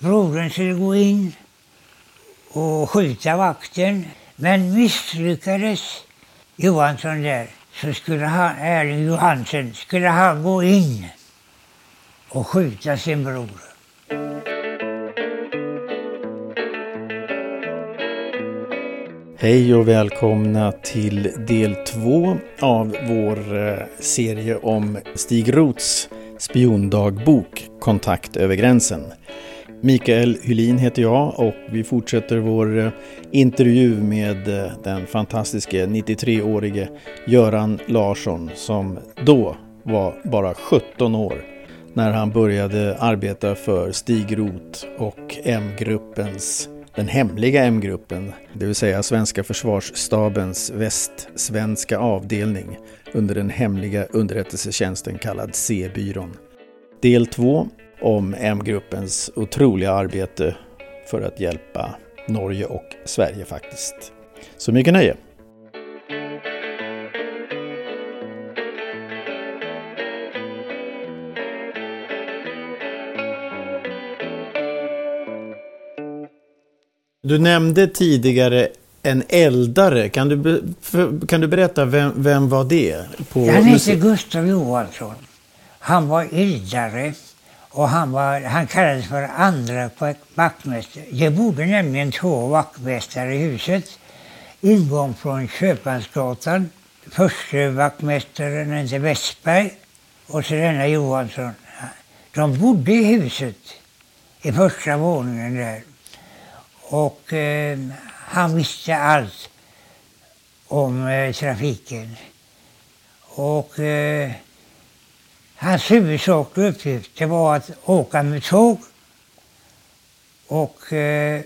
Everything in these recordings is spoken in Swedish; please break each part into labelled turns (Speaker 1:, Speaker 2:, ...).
Speaker 1: brodern skulle gå in och skjuta vakten. Men misslyckades Johansson där så skulle han, Erling Johansen, skulle han gå in och skjuta sin bror.
Speaker 2: Hej och välkomna till del två av vår eh, serie om Stig Roths spiondagbok Kontakt över gränsen. Mikael Hylin heter jag och vi fortsätter vår eh, intervju med eh, den fantastiske 93-årige Göran Larsson som då var bara 17 år när han började arbeta för Stig Roth och M-gruppens den hemliga M-gruppen, det vill säga Svenska försvarsstabens västsvenska avdelning under den hemliga underrättelsetjänsten kallad C-byrån. Del 2 om M-gruppens otroliga arbete för att hjälpa Norge och Sverige faktiskt. Så mycket nöje! Du nämnde tidigare en eldare. Kan du, kan du berätta, vem, vem var det?
Speaker 1: På han hette Gustav Johansson. Han var eldare och han, var, han kallades för andra vaktmästare. Det bodde nämligen två vaktmästare i huset. Ingång från Köpmansgatan. Förste vaktmästaren hette Westberg och så denna Johansson. De bodde i huset i första våningen där. Och eh, han visste allt om eh, trafiken. Och eh, hans huvudsakliga uppgift det var att åka med tåg och eh,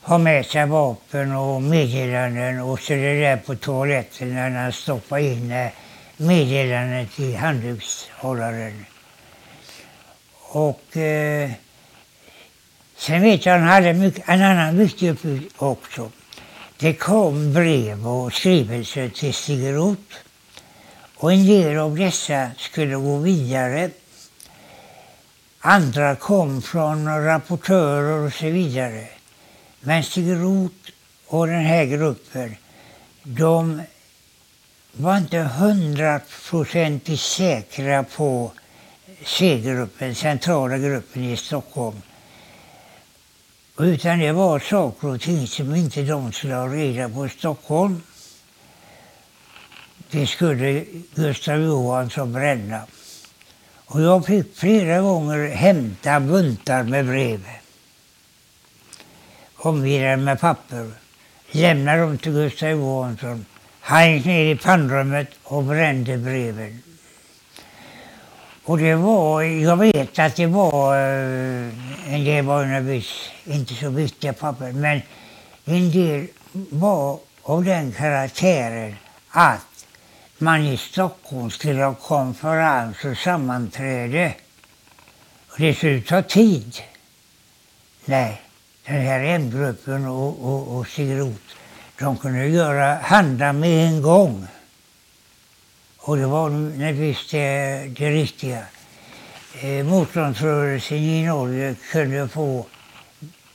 Speaker 1: ha med sig vapen och meddelanden och så det där på toaletten när han stoppade in eh, meddelandet i handdukshållaren. Och eh, Sen vet jag han hade mycket, en annan viktig uppgift också. Det kom brev och skrivelser till Stig Roth. Och en del av dessa skulle gå vidare. Andra kom från rapportörer och så vidare. Men Stig Roth och den här gruppen, de var inte hundraprocentigt säkra på C-gruppen, centrala gruppen i Stockholm. Utan det var saker och ting som inte de skulle ha reda på i Stockholm. Det skulle Gustav Johansson bränna. Och jag fick flera gånger hämta buntar med brev. Omgivna med papper. Lämna dem till Gustav Johansson. Han gick ner i pannrummet och brände breven. Och det var, jag vet att det var, eh, en del var naturligtvis inte så viktiga papper, men en del var av den karaktären att man i Stockholm skulle ha konferens och sammanträde. Och det skulle ta tid. Nej, den här M-gruppen och, och, och Stig de kunde göra, handla med en gång. Och det var naturligtvis det, det riktiga. Eh, motståndsrörelsen i Norge kunde få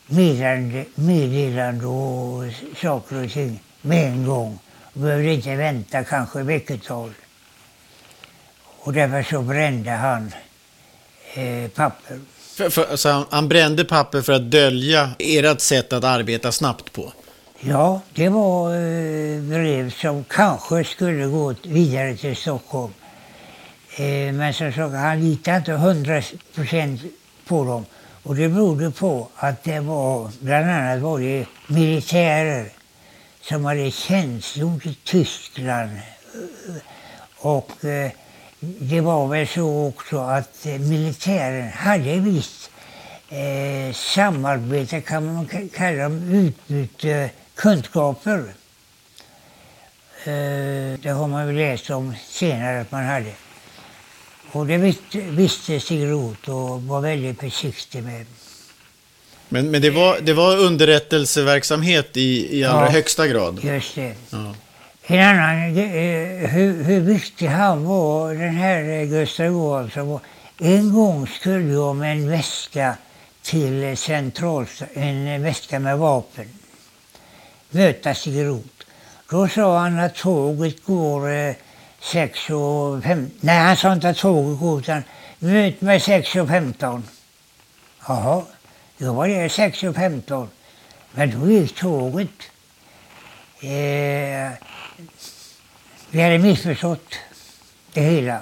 Speaker 1: meddelande, meddelande och saker och ting med en gång. Och behövde inte vänta kanske veckotal. Och därför så brände han eh, papper.
Speaker 2: För, för, alltså han, han brände papper för att dölja ert sätt att arbeta snabbt på?
Speaker 1: Ja, det var eh, brev som kanske skulle gå vidare till Stockholm. Eh, men som sagt, han litade inte hundra procent på dem. Och det berodde på att det var, bland annat var det militärer som hade tjänstgjort i Tyskland. Och eh, det var väl så också att militären hade visst eh, samarbete, kan man kalla dem, utbyte kunskaper. Eh, det har man väl läst om senare att man hade. Och det visste, visste Stig Roth och var väldigt försiktig med.
Speaker 2: Men, men det, var, det var underrättelseverksamhet i, i allra ja, högsta grad?
Speaker 1: just det. Ja. En annan, eh, hur, hur viktig han var, den här Gustav Johansson. En gång skulle jag med en väska till central, en väska med vapen. Mötas i Groth. Då sa han att tåget går eh, 6 och 15. Nej, han sa inte att tåget går utan möt mig 6 och 15. Jaha, då var det 6 och 15. Men då gick tåget. Eh, vi hade missförstått det hela.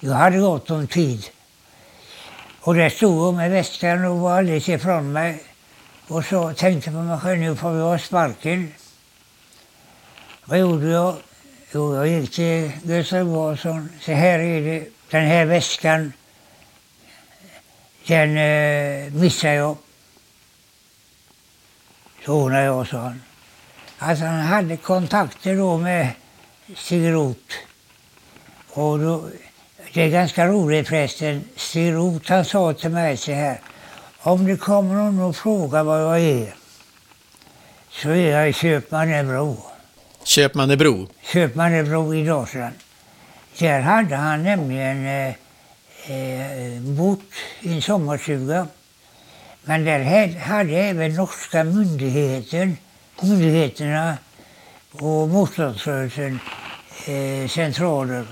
Speaker 1: Jag hade gott om tid. Och där stod jag med väskan och var alldeles ifrån mig. Och så tänkte jag på mig själv, nu får vi ha sparken. Vad gjorde jag? Jo, jag gick till Gustav Wahlson. Så här är det, den här väskan, den eh, missade jag. Så ordnade jag, sa han. Alltså han hade kontakter då med Stig Roth. Och då, det är ganska roligt förresten. Stig Roth han sa till mig så här. Om det kommer någon och frågar vad jag är så är jag i Köpmannebro.
Speaker 2: Köpmannebro?
Speaker 1: Köpmannebro i Dalsland. Där hade han nämligen eh, eh, bott i en sommarstuga. Men där hade även norska myndigheter, myndigheterna och motståndsrörelsen eh, centraler.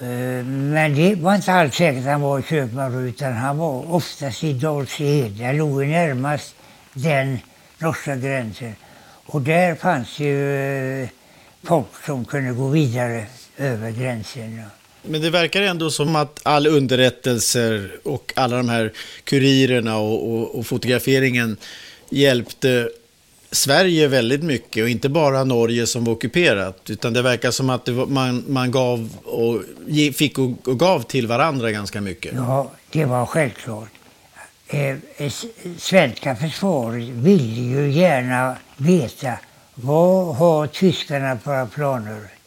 Speaker 1: Eh, men det var inte alls säkert att han var i Köpmannebro utan han var oftast i Dals-Ed. Jag låg närmast den norska gränsen. Och där fanns ju eh, folk som kunde gå vidare över gränsen.
Speaker 2: Men det verkar ändå som att all underrättelser och alla de här kurirerna och, och, och fotograferingen hjälpte Sverige väldigt mycket och inte bara Norge som var ockuperat. Utan det verkar som att var, man, man gav och fick och, och, gav till varandra ganska mycket.
Speaker 1: Ja, det var självklart. Eh, eh svenska försvaret ville ju gärna veta vad har tyskarna för planer.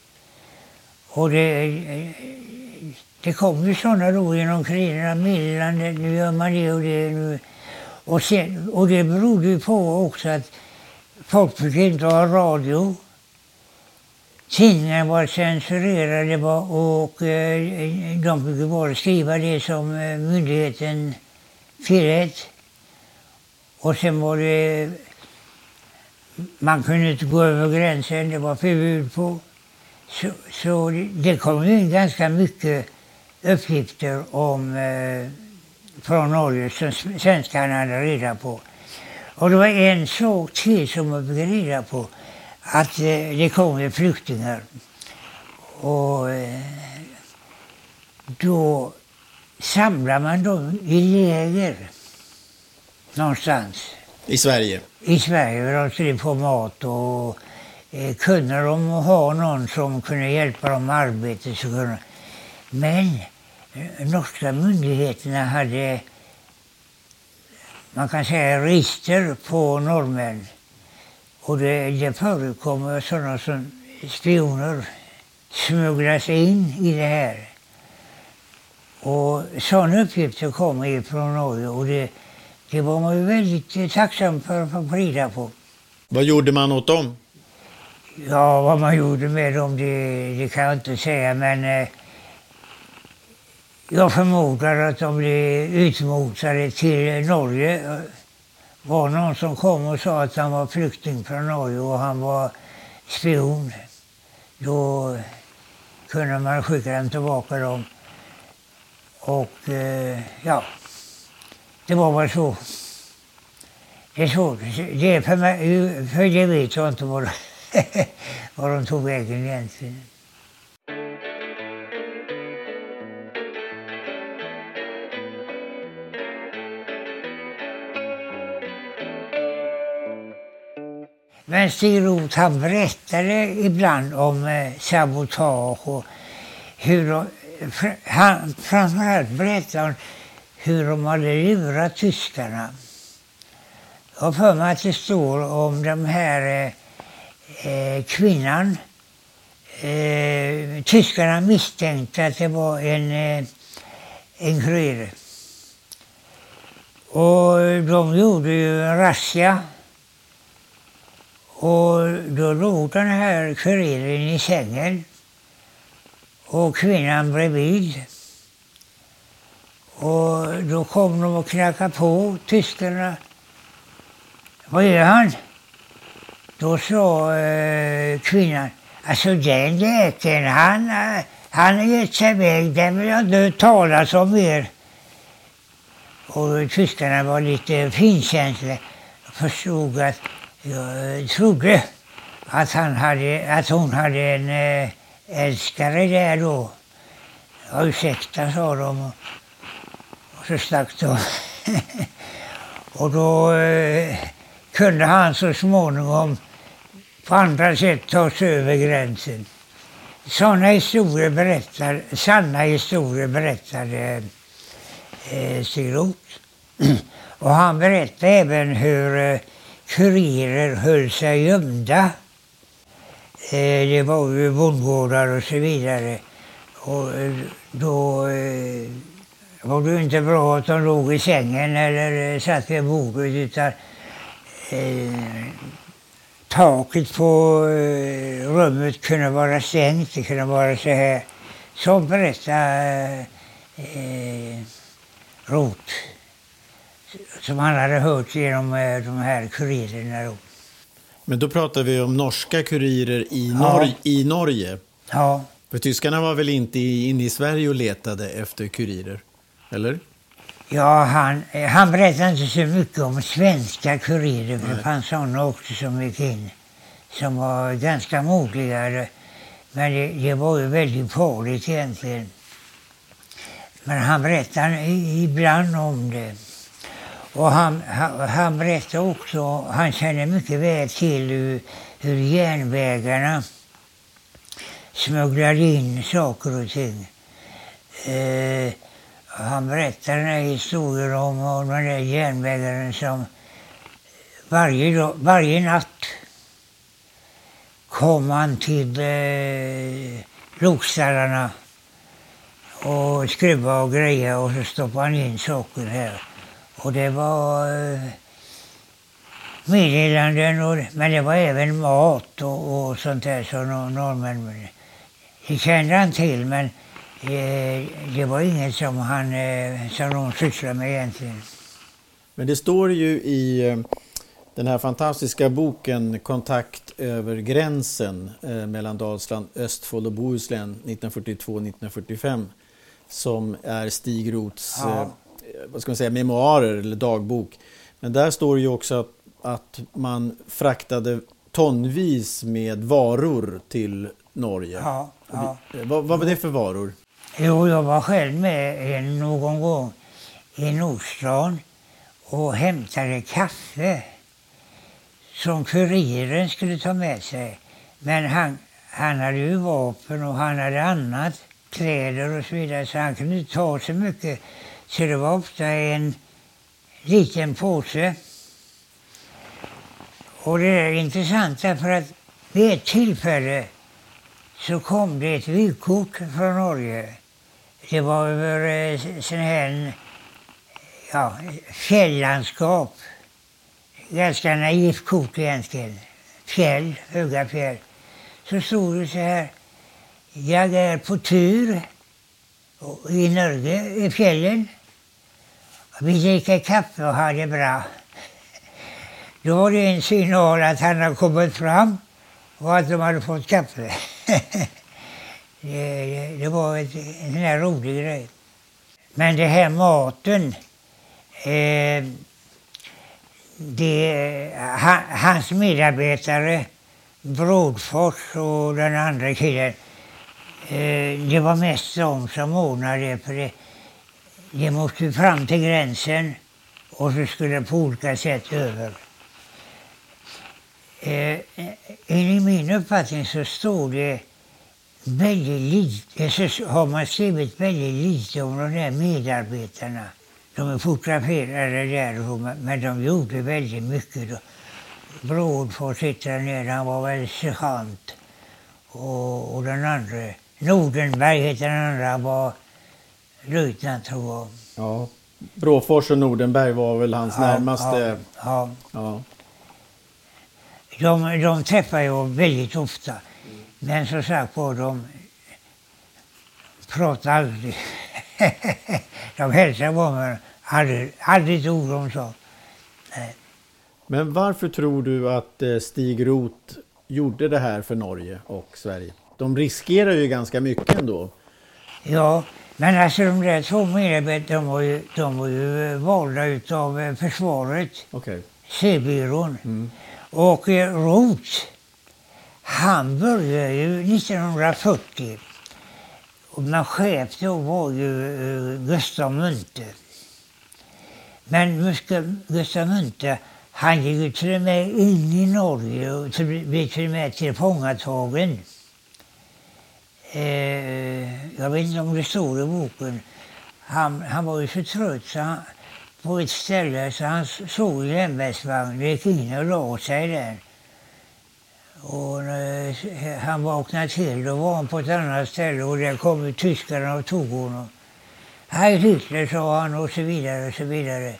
Speaker 1: Och det, det kom ju sådana då genom krigarna meddelanden, nu gör man det och det. Nu. Och, sen, och det berodde ju på också att folk fick inte ha radio. Tidningarna var censurerade och eh, de fick bara skriva det som eh, myndigheten tillät. Och sen var det... Man kunde inte gå över gränsen, det var förbud på. Så, så det kom in ganska mycket uppgifter om eh, från Norge som svenskarna hade reda på. Och det var en sak till som man fick reda på. Att eh, det kom flyktingar. Och eh, då samlar man dem i läger någonstans.
Speaker 2: I Sverige?
Speaker 1: I Sverige. De skulle få mat och Eh, kunde de ha någon som kunde hjälpa dem med arbete så kunde Men eh, norska myndigheterna hade man kan säga register på norrmän. Och det, det förekommer sådana som spioner smugglas in i det här. Och sådana uppgifter kommer ju från Norge och det, det var man ju väldigt tacksam för att få reda på.
Speaker 2: Vad gjorde man åt dem?
Speaker 1: Ja, vad man gjorde med dem det, det kan jag inte säga men eh, jag förmodar att de blev utmotade till Norge. Det var någon som kom och sa att han var flykting från Norge och han var spion. Då kunde man skicka dem tillbaka dem. Och eh, ja, det var väl så. Det är svårt. Det är för mig, för det vet jag inte vad det var de tog vägen egentligen. Men Stig Roth han berättade ibland om eh, sabotage och hur de, han, framförallt berättade han hur de hade lurat tyskarna. Jag har för mig att det står om de här eh, eh, kvinnan. Eh, tyskarna misstänkte att det var en, eh, en kurir. Och de gjorde ju en razzia. Och då låg den här kuriren i sängen och kvinnan bredvid. Och då kom de och knackade på, tyskarna. Vad gör han? Då sa eh, kvinnan, alltså den läkaren, han, eh, han har gett sig iväg, den vill jag inte talas om mer. Och tyskarna var lite finkänsliga och förstod att jag trodde att, han hade, att hon hade en eh, älskare där då. Ja, ursäkta, sa de. Och, och så stack de. och då eh, kunde han så småningom på andra sätt ta sig över gränsen. Sådana historier berättar, sanna historier berättade eh, eh, Stig Roth. Och han berättade även hur eh, kurirer höll sig gömda. Eh, det var ju bondgårdar och så vidare. Och eh, då eh, var det inte bra att de låg i sängen eller eh, satt vid bordet utan eh, taket på eh, rummet kunde vara stängt, det kunde vara så här. Så berättade eh, Roth, som han hade hört genom eh, de här kurirerna. Då.
Speaker 2: Men då pratar vi om norska kurirer i, Nor
Speaker 1: Ja.
Speaker 2: i Norge.
Speaker 1: Ja,
Speaker 2: För tyskarna var väl inte inne i Sverige och letade efter kurirer? Eller?
Speaker 1: Ja han, eh, han berättade inte så mycket om svenska kurirer, för det fanns sådana också som gick in, som var ganska modiga. Men det, det var ju väldigt farligt egentligen. Men han berättade ibland om det. Och han, han, han berättade också, han känner mycket väl till hur, hur järnvägarna smugglade in saker och ting. Eh, han berättade den här historien om, om den där järnvägaren som varje, dag, varje natt kom han till eh, lokstallarna och skruva och greja och så stoppade han in saker här. Och det var eh, meddelanden, och, men det var även mat och, och sånt där som norrmännen norrmän, det kände han till men det var inget som han, eh, som de sysslade med egentligen.
Speaker 2: Men det står ju i eh, den här fantastiska boken Kontakt över gränsen eh, mellan Dalsland, Östfold och Bohuslän 1942-1945 som är Stig Roths
Speaker 1: Ja.
Speaker 2: eh, vad ska man säga, memoarer eller dagbok. Men där står ju också att, att man fraktade tonvis med varor till Norge.
Speaker 1: Ja, ja.
Speaker 2: Eh, Vad, vad var det för varor?
Speaker 1: Jo, jag var själv med en, någon gång i Nordstan och hämtade kaffe som kuriren skulle ta med sig. Men han, han hade ju vapen och han hade annat, kläder och så vidare, så han kunde inte ta så mycket. Så det var ofta en liten påse. Och det är intressant därför att vid ett tillfälle så kom det ett vykort från Norge. Det var över eh, sån här ja, fjällandskap. Ganska naivt kort egentligen. Fjäll, höga fjäll. Så stod det så här. Jag är på tur i Norge, i fjällen. Vi dricker kaffe och har det bra. Då var det en signal att han har kommit fram och att de hade fått kaffe. det, det, det var ett, en sån här rolig grej. Men det här maten, eh, det, han, hans medarbetare, Brådfors och den andra killen, eh, det var mest de som ordnade det. För det, det måste ju fram till gränsen och så skulle det på olika sätt över. Eh, eh enligt min uppfattning så står det väldigt lite, så har man skrivit väldigt lite om de där medarbetarna. De är fotograferade där, men de gjorde väldigt mycket. Då. Brådfors sitter nere, han var väl sergeant. Och, och den andra, Nordenberg heter den andra, han var löjtnant tror jag.
Speaker 2: Ja. Bråfors och Nordenberg var väl hans närmaste...
Speaker 1: Ja,
Speaker 2: Ja.
Speaker 1: ja. De, de träffar jag väldigt ofta. Men som sagt var, de pratar aldrig. de hälsade på mig. Aldrig, aldrig ett ord de sa. Nej.
Speaker 2: Men varför tror du att eh, Stig Roth gjorde det här för Norge och Sverige? De riskerar ju ganska mycket ändå.
Speaker 1: Ja, men alltså de där två medarbetarna de var ju, de var ju valda utav eh, försvaret.
Speaker 2: Okay.
Speaker 1: C-byrån. Mm. Och eh, Roth, han började ju 1940. Men chef då var ju eh, Gustav Munthe. Men Gustav Munthe, han gick ju till och med in i Norge och blev till och med tillfångatagen. Eh, jag vet inte om det står i boken. Han, han var ju så trött så han, på ett ställe så han såg järnvägsvagnen, gick in och la sig där. Och när han vaknade till då var han på ett annat ställe och där kom tyskarna och tog honom. Hej Hitler sa han och så vidare och så vidare.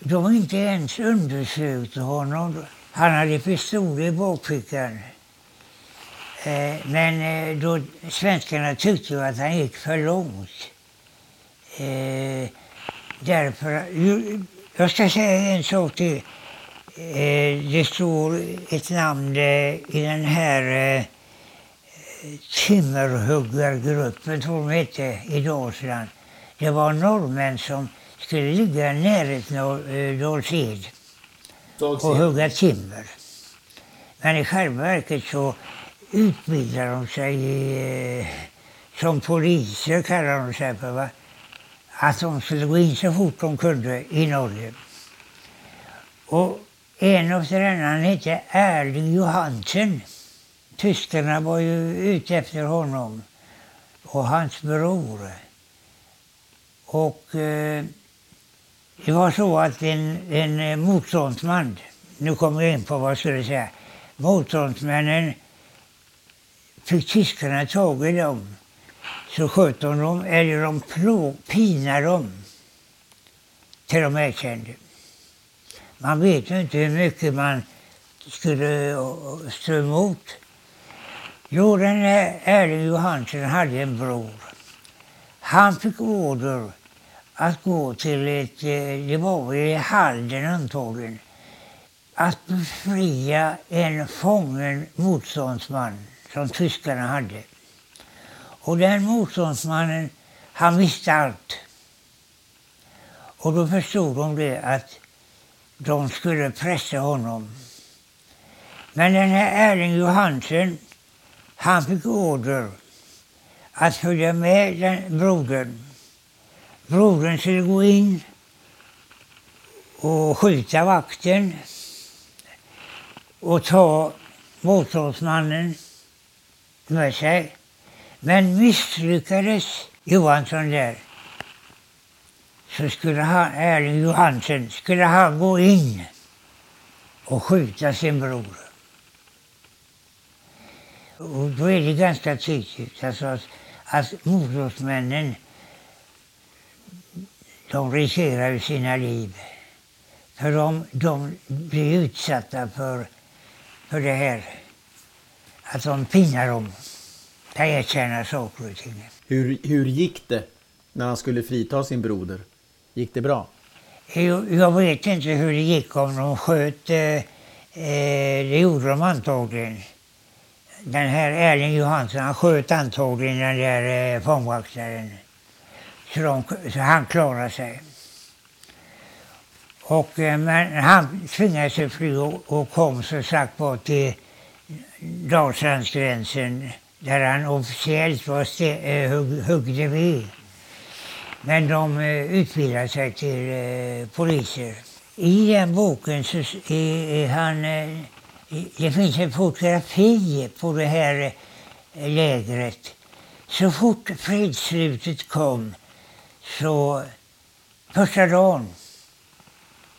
Speaker 1: De har inte ens undersökt honom. Han hade pistol i bakfickan. Eh, men eh, då svenskarna tyckte ju att han gick för långt. Därför, jag ska säga en sak till. Det står ett namn i den här timmerhuggargruppen, tror de hette, i Dalsland. Det var norrmän som skulle ligga i närheten av Dals-Ed och hugga timmer. Men i själva verket så utbildade de sig eh, som poliser, kallar de sig för. Va? Att de skulle gå in så fort de kunde i Norge. Och en av tränarna hette Erling Johansen. Tyskarna var ju ute efter honom och hans bror. Och eh, det var så att en, en eh, motståndsman, nu kommer jag in på vad jag skulle säga, motståndsmännen fick tyskarna tag i dem så sköt de dem eller de plå, pinade dem till de erkände. Man vet ju inte hur mycket man skulle eh, stå emot. Jo, den här Erling Johansson hade en bror. Han fick order att gå till ett, eh, det var i Halden antagligen, att befria en fången motståndsman som tyskarna hade. Och den motståndsmannen, han visste allt. Och då förstod de det att de skulle pressa honom. Men den här Erling Johansen, han fick order att följa med den brodern. Brodern skulle gå in och skjuta vakten och ta motståndsmannen med sig. Men misslyckades Johansson där så skulle han, Erling Johansen, skulle han gå in och skjuta sin bror. Och då är det ganska tydligt alltså att, att motståndsmännen de riskerar ju sina liv. För de, de blir utsatta för, för det här att de pinar dem. Jag erkänner saker och ting.
Speaker 2: Hur, hur gick det när han skulle frita sin broder? Gick det bra?
Speaker 1: Jag, jag vet inte hur det gick om de sköt. Eh, eh, det gjorde de antagligen. Den här Erling Johansson han sköt antagligen den där eh, fångvaktaren. Så, så han klarade sig. Och, eh, men han tvingade sig fly och, kom som sagt var till Dalslandsgränsen där han officiellt var eh, hugg, huggde ved. Men de eh, utbildar sig till eh, poliser. I den boken så är han, eh, det finns en fotografi på det här lägret. Så fort fredsslutet kom så första dagen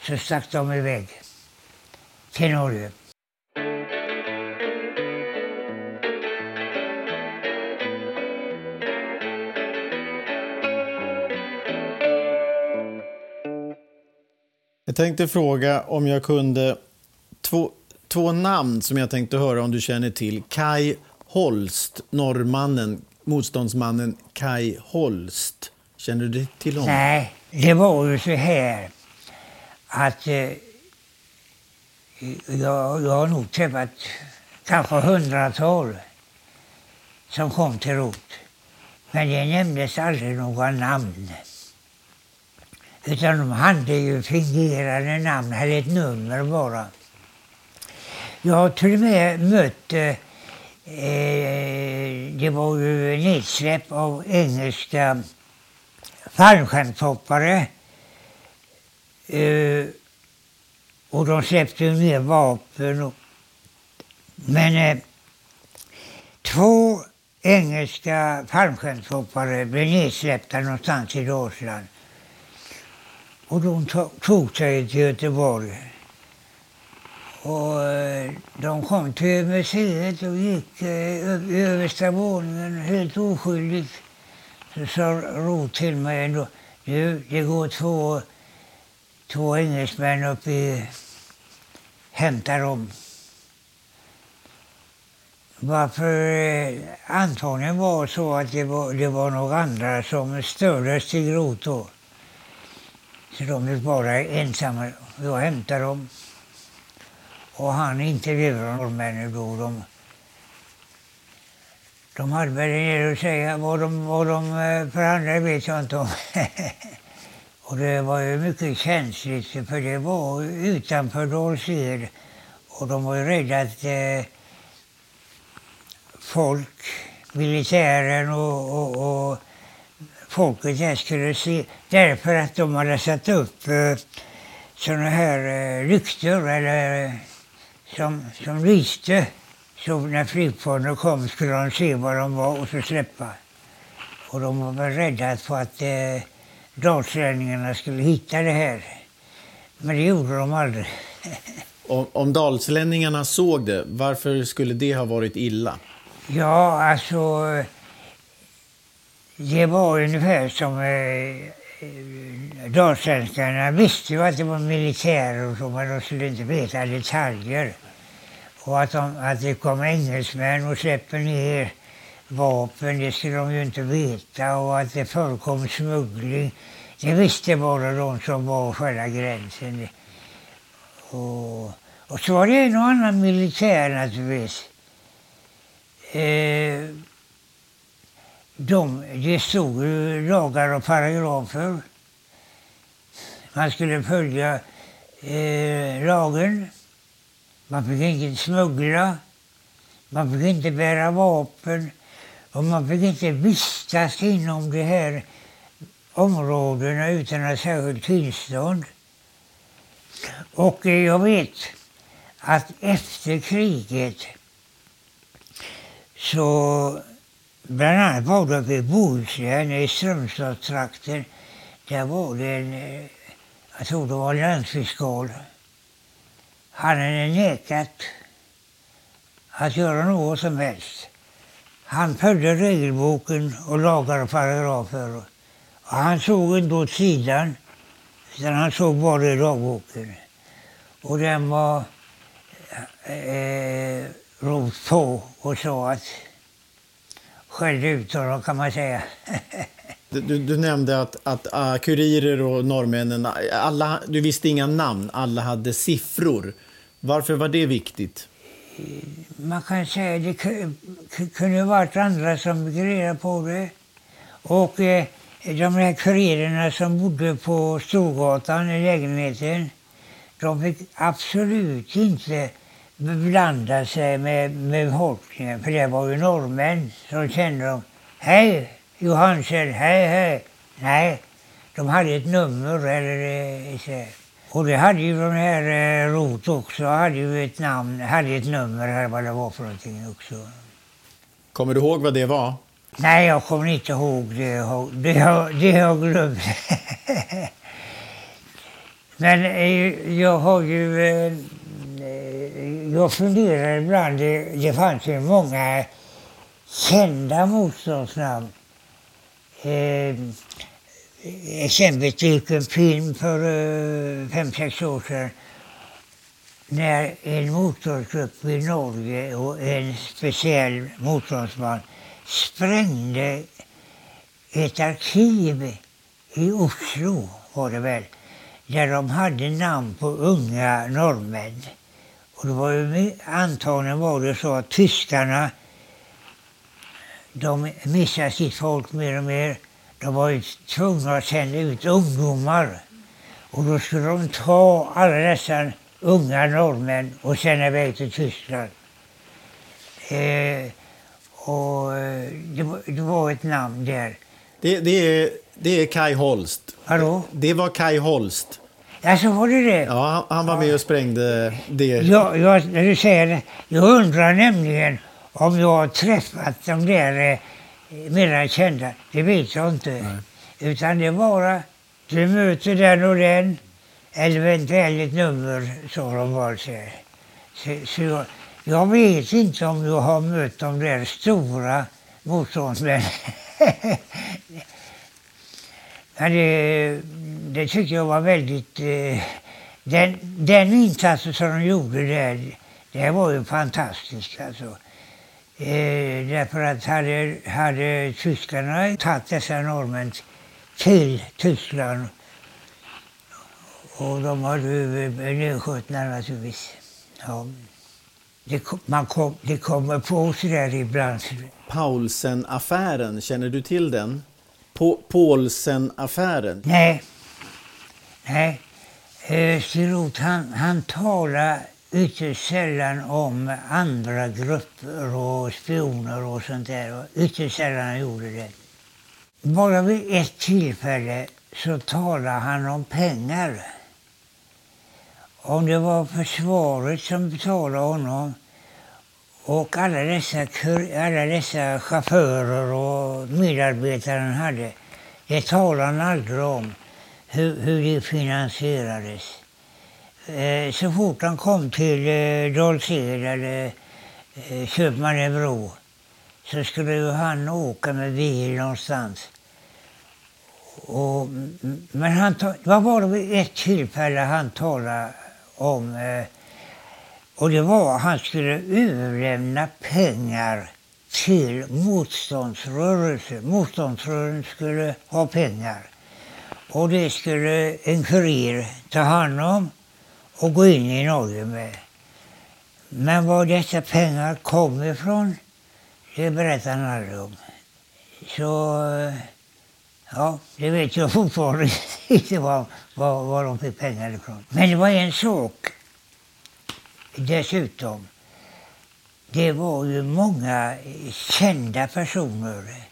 Speaker 1: så stack de iväg till Norge.
Speaker 2: Jag tänkte fråga om jag kunde... Två, två namn som jag tänkte höra om du känner till. Kai Holst, norrmannen, motståndsmannen Kai Holst. Känner du till honom?
Speaker 1: Nej, det var ju så här att eh, jag, jag har nog träffat kanske hundratal som kom till ROT. Men det nämndes aldrig några namn. Utan de hade ju fingerade namn, hade ett nummer bara. Jag har till och med mött, eh, det var ju nedsläpp av engelska fallskärmshoppare. Eh, och de släppte ju ner vapen. Och, men eh, två engelska fallskärmshoppare blev nedsläppta någonstans i Dalsland. Och de tog sig till Göteborg. Och eh, de kom till museet och gick eh, upp i översta våningen helt oskyldigt. Så sa Ro till mig ändå, nu det går två, två engelsmän upp i, hämtar dem. Varför eh, antagligen var så att det var, det var några andra som störde Stig Roth då. Så de blev bara ensamma. Jag hämtade dem. Och han intervjuade norrmännen då. De, de hade väl en del att säga. Vad de, vad de eh, förhandlade vet jag inte om. och det var ju mycket känsligt för det var utanför Dals Och de var ju rädda att eh, folk, militären och, och, och folket här skulle se. Därför att de hade satt upp eh, sådana här eh, lyktor eller eh, som, som lyste. Så när flygplanen kom skulle de se var de var och så släppa. Och de var väl rädda för att eh, dalslänningarna skulle hitta det här. Men det gjorde de aldrig.
Speaker 2: om, om dalslänningarna såg det, varför skulle det ha varit illa?
Speaker 1: Ja, alltså det var ungefär som eh, eh dalsvenskarna visste ju att det var militärer och så, men de skulle inte veta detaljer. Och att, de, att det kom engelsmän och släpper ner vapen, det skulle de ju inte veta. Och att det förekom smuggling, det visste bara de som var själva gränsen. Och, och så var det en och annan militär naturligtvis. Eh, de, det stod ju lagar och paragrafer. Man skulle följa eh, lagen. Man fick inte smuggla. Man fick inte bära vapen. Och man fick inte vistas inom de här områdena utan att särskilt tillstånd. Och eh, jag vet att efter kriget så bland annat var det uppe i Bohuslän, i Strömstadstrakten. Där var det en, eh, jag tror det var landsfiskal. Han hade nekat att göra något som helst. Han följde regelboken och lagar och paragrafer. Och han såg inte åt sidan, utan han såg bara i dagboken. Och den var eh, eh rot på och sa att skällde ut honom kan man säga.
Speaker 2: Du, du, nämnde att, att uh, kurirer och norrmännen, alla, du visste inga namn, alla hade siffror. Varför var det viktigt?
Speaker 1: Man kan säga att det kunde varit andra som figurerade på det. Och eh, de här kurirerna som bodde på Storgatan i lägenheten, de fick absolut inte blanda sig med, med befolkningen. För det var ju norrmän som kände dem. Hej Johansen, hej hej. Nej, de hade ett nummer eller så. Och det hade ju den här eh, Rot också, hade ju ett namn, hade ett nummer eller vad det var för någonting också.
Speaker 2: Kommer du ihåg vad det var?
Speaker 1: Nej, jag kommer inte ihåg det. Det har, det har jag glömt. Men eh, jag har ju eh, jag funderar ibland, det, det fanns ju många kända motståndsnamn. Eh, exempelvis gick en film för eh, fem, sex år sedan när en motståndsgrupp i Norge och en speciell motståndsman sprängde ett arkiv i Oslo var det väl, där de hade namn på unga norrmän. Och det var ju, antagligen var det så att tyskarna de missade sitt folk mer och mer. De var ju tvungna att sända ut ungdomar. Och då skulle de ta alla dessa unga norrmän och sända iväg till Tyskland. Eh, och eh, det, var, det var ett namn där.
Speaker 2: Det, det, är, det är Kai Holst.
Speaker 1: Hallå?
Speaker 2: Det var Kai Holst.
Speaker 1: Ja, så var det det?
Speaker 2: Ja, han, han var med och sprängde det.
Speaker 1: Ja, ja, när du säger det. Jag undrar nämligen om jag har träffat de där eh, mera kända. Det vet jag inte.
Speaker 2: Nej.
Speaker 1: Utan det är bara, du möter den och den. Eller eventuellt ett nummer, så de bara säger. Så, så jag, jag vet inte om jag har mött de där stora motståndsmännen. Men det, det tycker jag var väldigt... Eh, den, den insatsen som de gjorde där, det var ju fantastiskt alltså. Eh, därför att hade, hade tyskarna tagit dessa norrmän till Tyskland och de hade ju nedskjutna naturligtvis. Ja. Det, man kom, det kommer på sig där ibland.
Speaker 2: Paulsen-affären, känner du till den? Paulsen-affären.
Speaker 1: Nej. Nej. Eh, Sirot han, han talar ytterst sällan om andra grupper och spioner och sånt där. Ytterst sällan han gjorde det. Bara vid ett tillfälle så talade han om pengar. Om det var försvaret som betalade honom och alla dessa, alla dessa chaufförer och medarbetare han hade. Det talade han aldrig om hur, hur det finansierades. Eh, så fort han kom till eh, Dals-Ed eller eh, Köpmannebro så skulle ju han åka med bil någonstans. Och, mm, men han vad var det vid ett tillfälle han talade om eh, och det var att han skulle överlämna pengar till motståndsrörelsen. Motståndsrörelsen skulle ha pengar. Och det skulle en kurir ta hand om och gå in i Norge med. Men var dessa pengar kom ifrån, det berättar han aldrig om. Så, ja, det vet jag fortfarande inte var, var, var de fick pengar ifrån. Men det var en sak dessutom. Det var ju många kända personer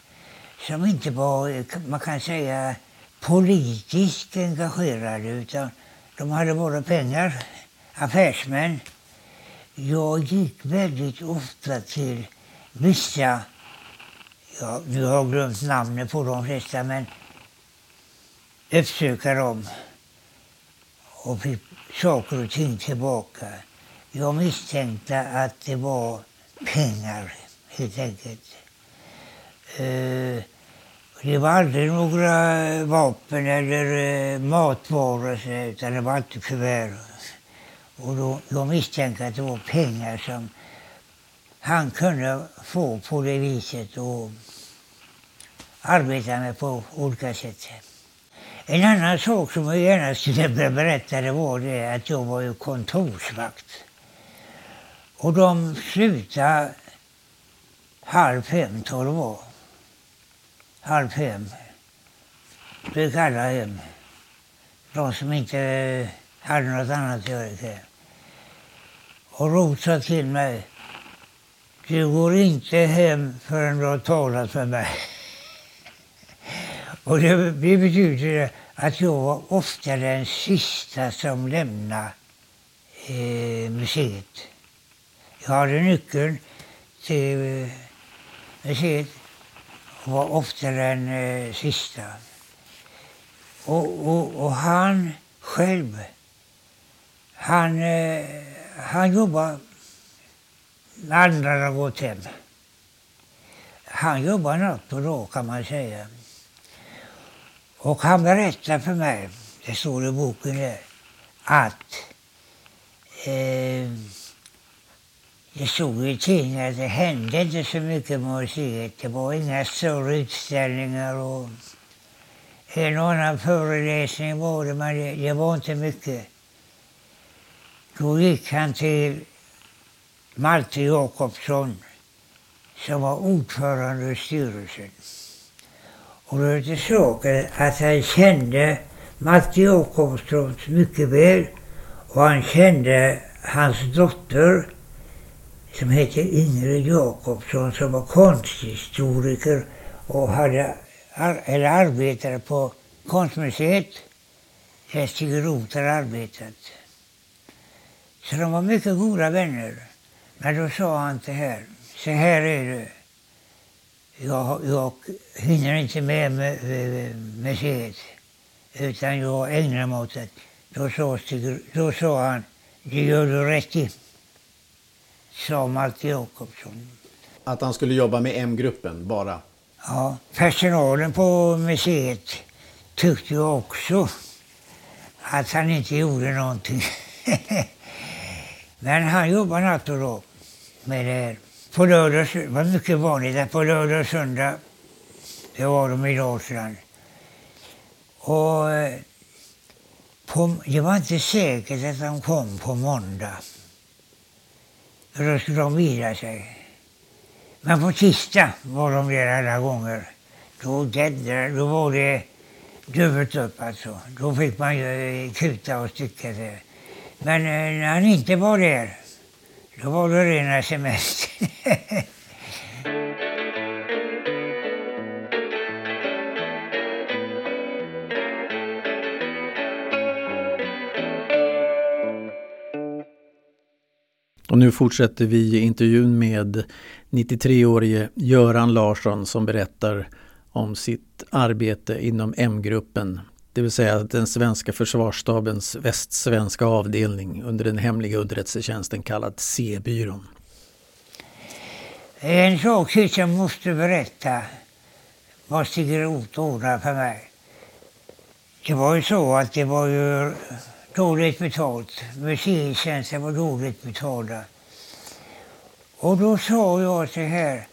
Speaker 1: som inte var, man kan säga, politiskt engagerade utan de hade bara pengar, affärsmän. Jag gick väldigt ofta till vissa, ja, nu har jag glömt namnet på de flesta, men uppsöka dem och fick saker och ting tillbaka. Jag misstänkte att det var pengar, helt enkelt. Eh, det var aldrig några vapen eller eh, matvaror, utan det var alltid kuvert. Och då, jag misstänkte att det var pengar som han kunde få på det viset och arbeta med på olika sätt. En annan sak som jag gärna skulle vilja berätta det var det att jag var ju kontorsvakt. Och de slutade halv fem tror jag det var. Halv fem. Då gick alla hem. De som inte hade något annat att göra ikväll. Och Rot sa till mig. Du går inte hem förrän du har talat med mig. Och det, det betyder att jag var ofta den sista som lämnade eh, museet. Jag hade nyckeln till eh, museet var ofta den eh, sista. Och, och, och han själv, han, eh, han jobbade när andra hade gått hem. Han jobbade natt och dag kan man säga. Och han berättade för mig, det står i boken där, att eh, det stod i tidningen att det hände inte så mycket med museet. Det var inga större utställningar och en och annan föreläsning var det, men det, det var inte mycket. Då gick han till Malte Jakobsson som var ordförande i styrelsen. Och då är det så att han kände Malte Jakobsson mycket väl och han kände hans dotter som hette Ingrid Jakobsson som var konsthistoriker och hade, eller arbetade på konstmuseet där Stig Roth hade arbetat. Så de var mycket goda vänner. Men då sa han det här, så här är det. Jag, jag hinner inte med, med, med eh, museet utan jag ägnar mig åt det. Då sa, Stig, då sa han, det gör du rätt i, sa Malte Jakobsson.
Speaker 2: Att han skulle jobba med M-gruppen bara?
Speaker 1: Ja, personalen på museet tyckte ju också att han inte gjorde någonting. Men han jobbade natt och dag med det här. På lördag, det var mycket vanligt att på lördag och söndag, det var de i Dalsland. Och eh, på, det var inte säkert att de kom på måndag. För då skulle de vila sig. Men på tisdag var de där alla gånger. Då, då var det dubbelt upp alltså. Då fick man ju kuta och stycka sig. Men eh, när han inte var där, då var det rena semestern.
Speaker 2: Och nu fortsätter vi intervjun med 93-årige Göran Larsson som berättar om sitt arbete inom M-gruppen, det vill säga den svenska försvarsstabens västsvenska avdelning under den hemliga underrättelsetjänsten kallad C-byrån.
Speaker 1: En sak jag måste berätta vad Stig Roth ordnade för mig. Det var ju så att det var ju dåligt betalt. Museitjänster var dåligt betalda. Och då sa jag så här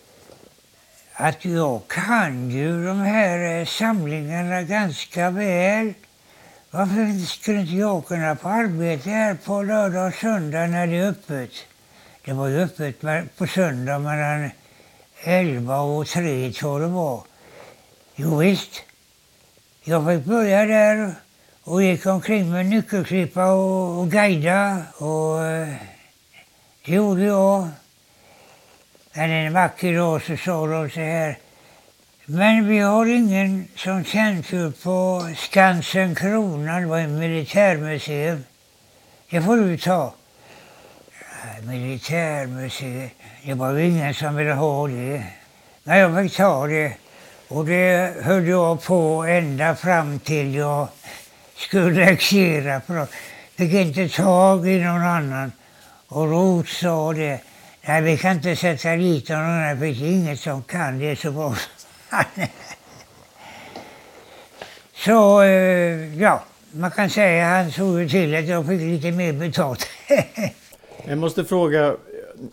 Speaker 1: att jag kan ju de här eh, samlingarna ganska väl. Varför skulle inte jag kunna få arbete här på lördag och söndag när det är öppet? Det var ju öppet på söndag mellan 11 och 3 tror det var. Jo, visst. Jag fick börja där och gick omkring med nyckelklippa och, och guida och eh, det gjorde jag. Men en vacker dag så sa de så här. Men vi har ingen som tjänstgör på Skansen Kronan, det var ett militärmuseum. Det får du ta. Militärmuseet, det var ju ingen som ville ha det. Men jag fick ta det. Och det höll jag på ända fram till jag skulle exera. Fick inte tag i någon annan. Och Roth sa det. Nej, vi kan inte sätta dit honom för det är inget som kan det så bra Så, eh, ja, man kan säga att han såg till att jag fick lite mer betalt.
Speaker 2: jag måste fråga,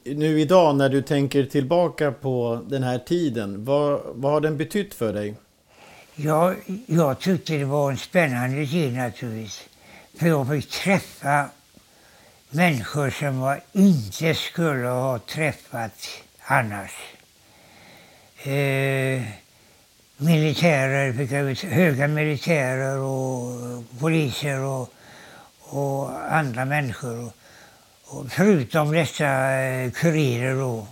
Speaker 2: nu idag när du tänker tillbaka på den här tiden, vad, vad har den betytt för dig?
Speaker 1: Ja, jag tyckte det var en spännande tid naturligtvis. För jag fick träffa människor som jag inte skulle ha träffat annars. Eh, militärer, fick jag, höga militärer och poliser och, och andra människor. Och, och förutom dessa eh, kurirer och,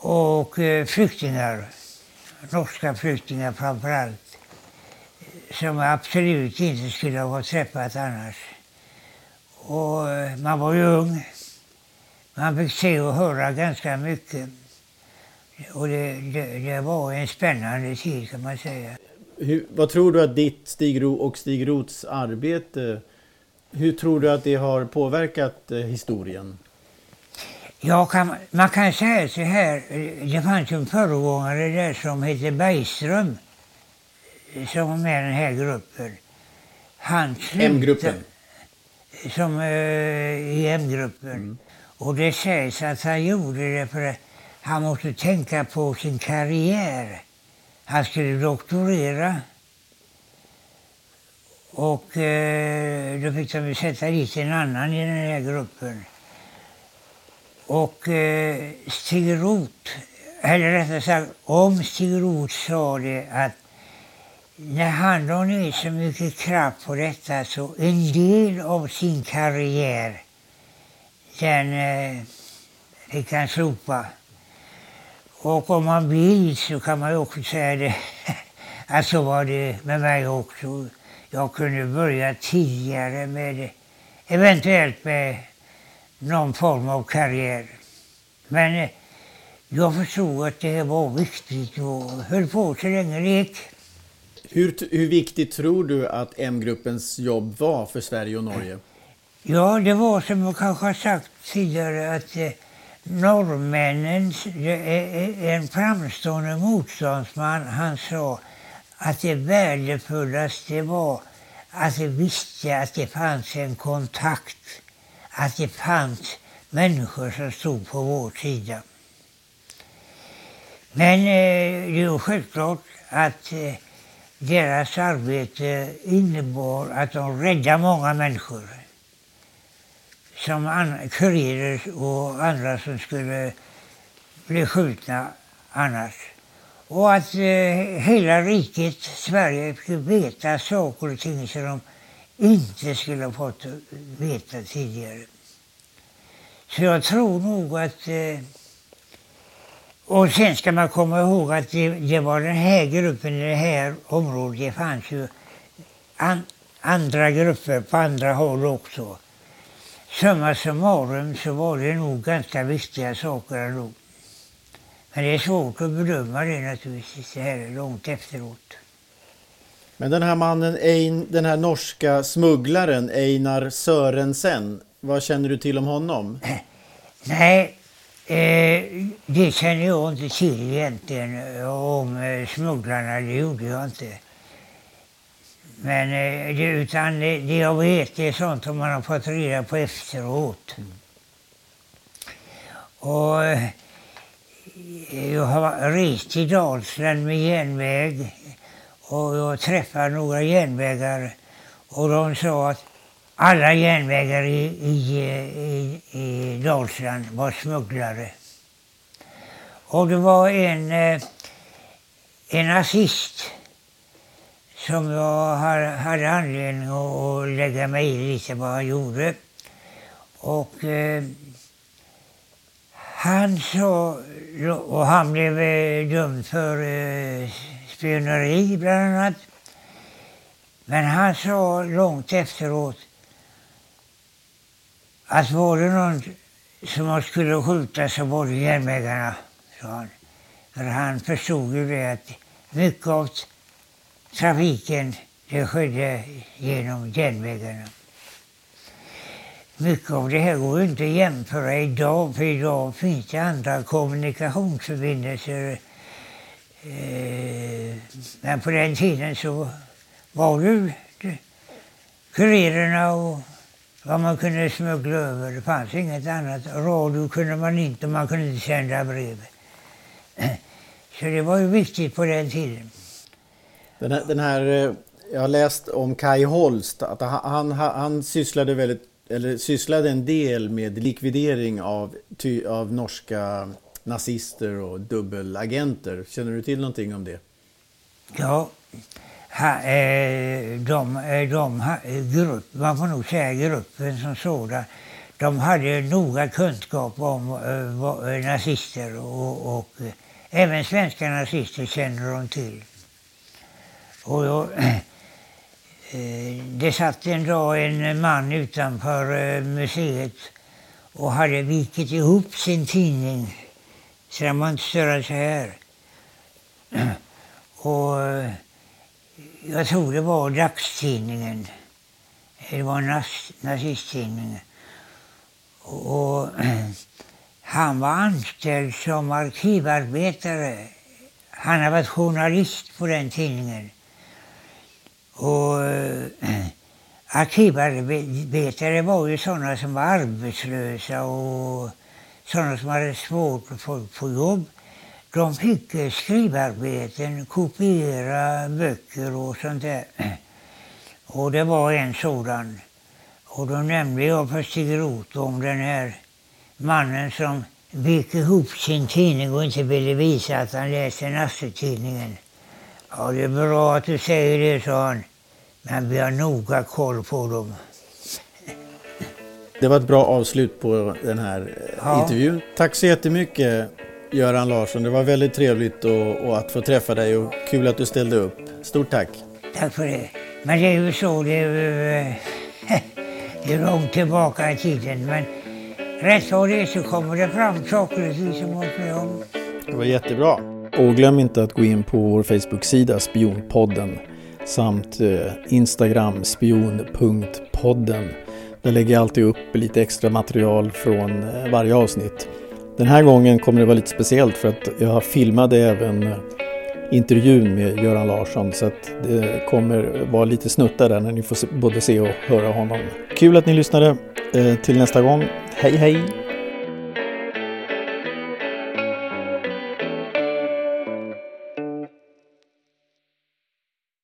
Speaker 1: Och eh, flyktingar, norska flyktingar framför allt. Som jag absolut inte skulle ha träffat annars. Och eh, man var ju ung. Man fick se och höra ganska mycket. Och det, det, det var en spännande tid kan man säga.
Speaker 2: Hur, vad tror du att ditt Stig Ro och Stig Roths arbete, hur tror du att det har påverkat eh, historien?
Speaker 1: Ja, kan, man kan säga så här, det fanns en föregångare där som hette Bergström som var med i den här gruppen.
Speaker 2: Han M-gruppen?
Speaker 1: som eh, i M-gruppen. Mm. Och det sägs att han gjorde det för att han måste tänka på sin karriär. Han skulle doktorera. Och eh, då fick de sätta dit en annan i den här gruppen. Och eh, Stig Roth, eller rättare sagt om Stig Roth sa det att när han la ner så mycket kraft på detta så en del av sin karriär den eh, fick han slopa. Och om man vill så kan man ju också säga det att alltså, så var det med mig också. Jag kunde börja tidigare med eventuellt med någon form av karriär. Men eh, jag förstod att det var viktigt och höll på så länge det gick.
Speaker 2: Hur, hur viktigt tror du att M-gruppens jobb var för Sverige och Norge?
Speaker 1: Ja, det var som jag kanske har sagt tidigare att eh, norrmännen, en framstående motståndsman, han sa att det värdefullaste var att de visste att det fanns en kontakt, att det fanns människor som stod på vår sida. Men eh, det är självklart att eh, deras arbete innebar att de räddade många människor. Som kurirer och andra som skulle bli skjutna annars. Och att eh, hela riket, Sverige, fick veta saker och ting som de inte skulle ha fått veta tidigare. Så jag tror nog att eh, och sen ska man komma ihåg att det, det var den här gruppen i det här området. Det fanns ju an, andra grupper på andra håll också. Summa summarum så var det nog ganska viktiga saker ändå. Men det är svårt att bedöma det naturligtvis så här långt efteråt.
Speaker 2: Men den här mannen, den här norska smugglaren Einar Sörensen, vad känner du till om honom?
Speaker 1: Nej, Eh, det känner jag inte till egentligen om eh, smugglarna, det gjorde jag inte. Men eh, det, utan det, det jag vet det är sånt som man har fått reda på efteråt. Mm. Och eh, jag har rest i Dalsland med järnväg och jag träffade några järnvägar och de sa att alla järnvägar i, i, i, i Dalsland var smugglare. Och det var en, eh, en nazist som jag hade anledning att lägga mig i lite vad han gjorde. Och eh, han sa, och han blev eh, dömd för eh, spioneri bland annat. Men han sa långt efteråt att var det någon som skulle skjuta så var det järnvägarna, sa han. För han förstod ju det att mycket av trafiken det skedde genom järnvägarna. Mycket av det här går inte att jämföra idag, för idag finns det andra kommunikationsförbindelser. Eh, men på den tiden så var det kurirerna och vad man kunde smuggla över. Det fanns inget annat. Radio kunde man inte, man kunde inte sända brev. Så det var ju viktigt på den tiden.
Speaker 2: Den här, den här eh, jag har läst om Kai Holst, att han, han, han sysslade, väldigt, eller sysslade en del med likvidering av, ty, av norska nazister och dubbelagenter. Känner du till någonting om det?
Speaker 1: Ja, ha, eh, de, de, grupp, man får nog säga gruppen som sådan, de hade noga kunskap om eh, eh nazister och, och eh, även svenska nazister känner de till. Och jag, eh, det satt en dag en man utanför museet och hade vikit ihop sin tidning så den var inte större så här. Och eh, jag tror det var dagstidningen. Det var nazisttidningen. Och han var anställd som arkivarbetare. Han har varit journalist på den tidningen. Och arkivarbetare var ju sådana som var arbetslösa och sådana som hade svårt att få, få jobb de fick eh, skrivarbeten, kopiera böcker och sånt där. Och det var en sådan. Och då nämnde jag för Stig Roth om den här mannen som vek ihop sin tidning och inte ville visa att han läste Nasse-tidningen. Ja, det är bra att du säger det, sa han. Men vi har noga koll på dem.
Speaker 2: Det var ett bra avslut på den här eh, ja. intervjun. Tack så jättemycket Göran Larsson. Det var väldigt trevligt och, och att få träffa dig och kul att du ställde upp. Stort tack!
Speaker 1: Tack för det. Men det är ju så, det är, ju, det är långt tillbaka i tiden. Men rätt vad det så kommer det fram saker och ting som varit med om.
Speaker 2: Det var jättebra. Och glöm inte att gå in på vår Facebook-sida Spionpodden samt eh, Instagram spion.podden. Där lägger jag alltid upp lite extra material från eh, varje avsnitt. Den här gången kommer det vara lite speciellt för att jag filmade även eh, intervjun med Göran Larsson så att det kommer vara lite snuttar där när ni får både se och höra honom. Kul att ni lyssnade. Eh, till nästa gång. Hej hej!